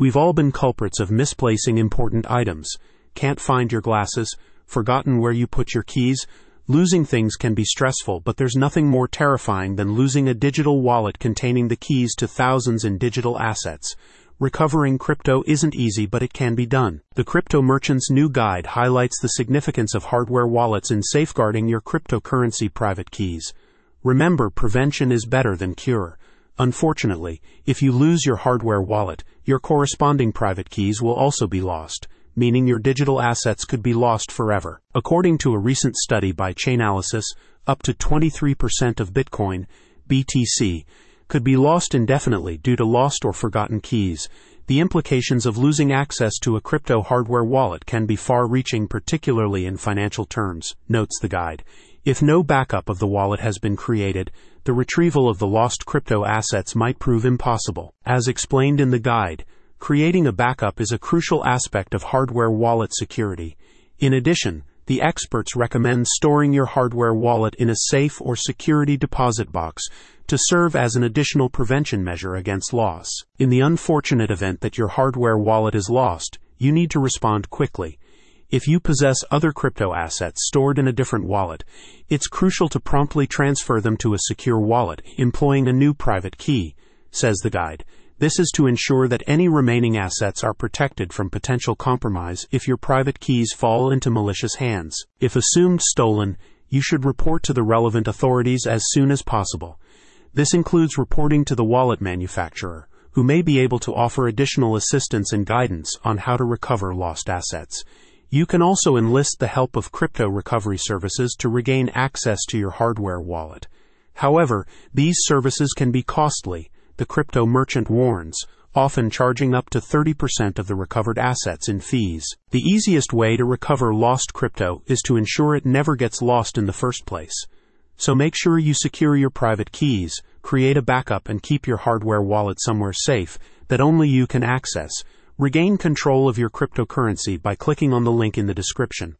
We've all been culprits of misplacing important items. Can't find your glasses, forgotten where you put your keys. Losing things can be stressful, but there's nothing more terrifying than losing a digital wallet containing the keys to thousands in digital assets. Recovering crypto isn't easy, but it can be done. The Crypto Merchant's new guide highlights the significance of hardware wallets in safeguarding your cryptocurrency private keys. Remember, prevention is better than cure. Unfortunately, if you lose your hardware wallet, your corresponding private keys will also be lost, meaning your digital assets could be lost forever. According to a recent study by Chainalysis, up to 23% of Bitcoin, BTC, could be lost indefinitely due to lost or forgotten keys. The implications of losing access to a crypto hardware wallet can be far reaching, particularly in financial terms, notes the guide. If no backup of the wallet has been created, the retrieval of the lost crypto assets might prove impossible. As explained in the guide, creating a backup is a crucial aspect of hardware wallet security. In addition, the experts recommend storing your hardware wallet in a safe or security deposit box to serve as an additional prevention measure against loss. In the unfortunate event that your hardware wallet is lost, you need to respond quickly. If you possess other crypto assets stored in a different wallet, it's crucial to promptly transfer them to a secure wallet, employing a new private key, says the guide. This is to ensure that any remaining assets are protected from potential compromise if your private keys fall into malicious hands. If assumed stolen, you should report to the relevant authorities as soon as possible. This includes reporting to the wallet manufacturer, who may be able to offer additional assistance and guidance on how to recover lost assets. You can also enlist the help of crypto recovery services to regain access to your hardware wallet. However, these services can be costly the crypto merchant warns, often charging up to 30% of the recovered assets in fees. The easiest way to recover lost crypto is to ensure it never gets lost in the first place. So make sure you secure your private keys, create a backup, and keep your hardware wallet somewhere safe that only you can access. Regain control of your cryptocurrency by clicking on the link in the description.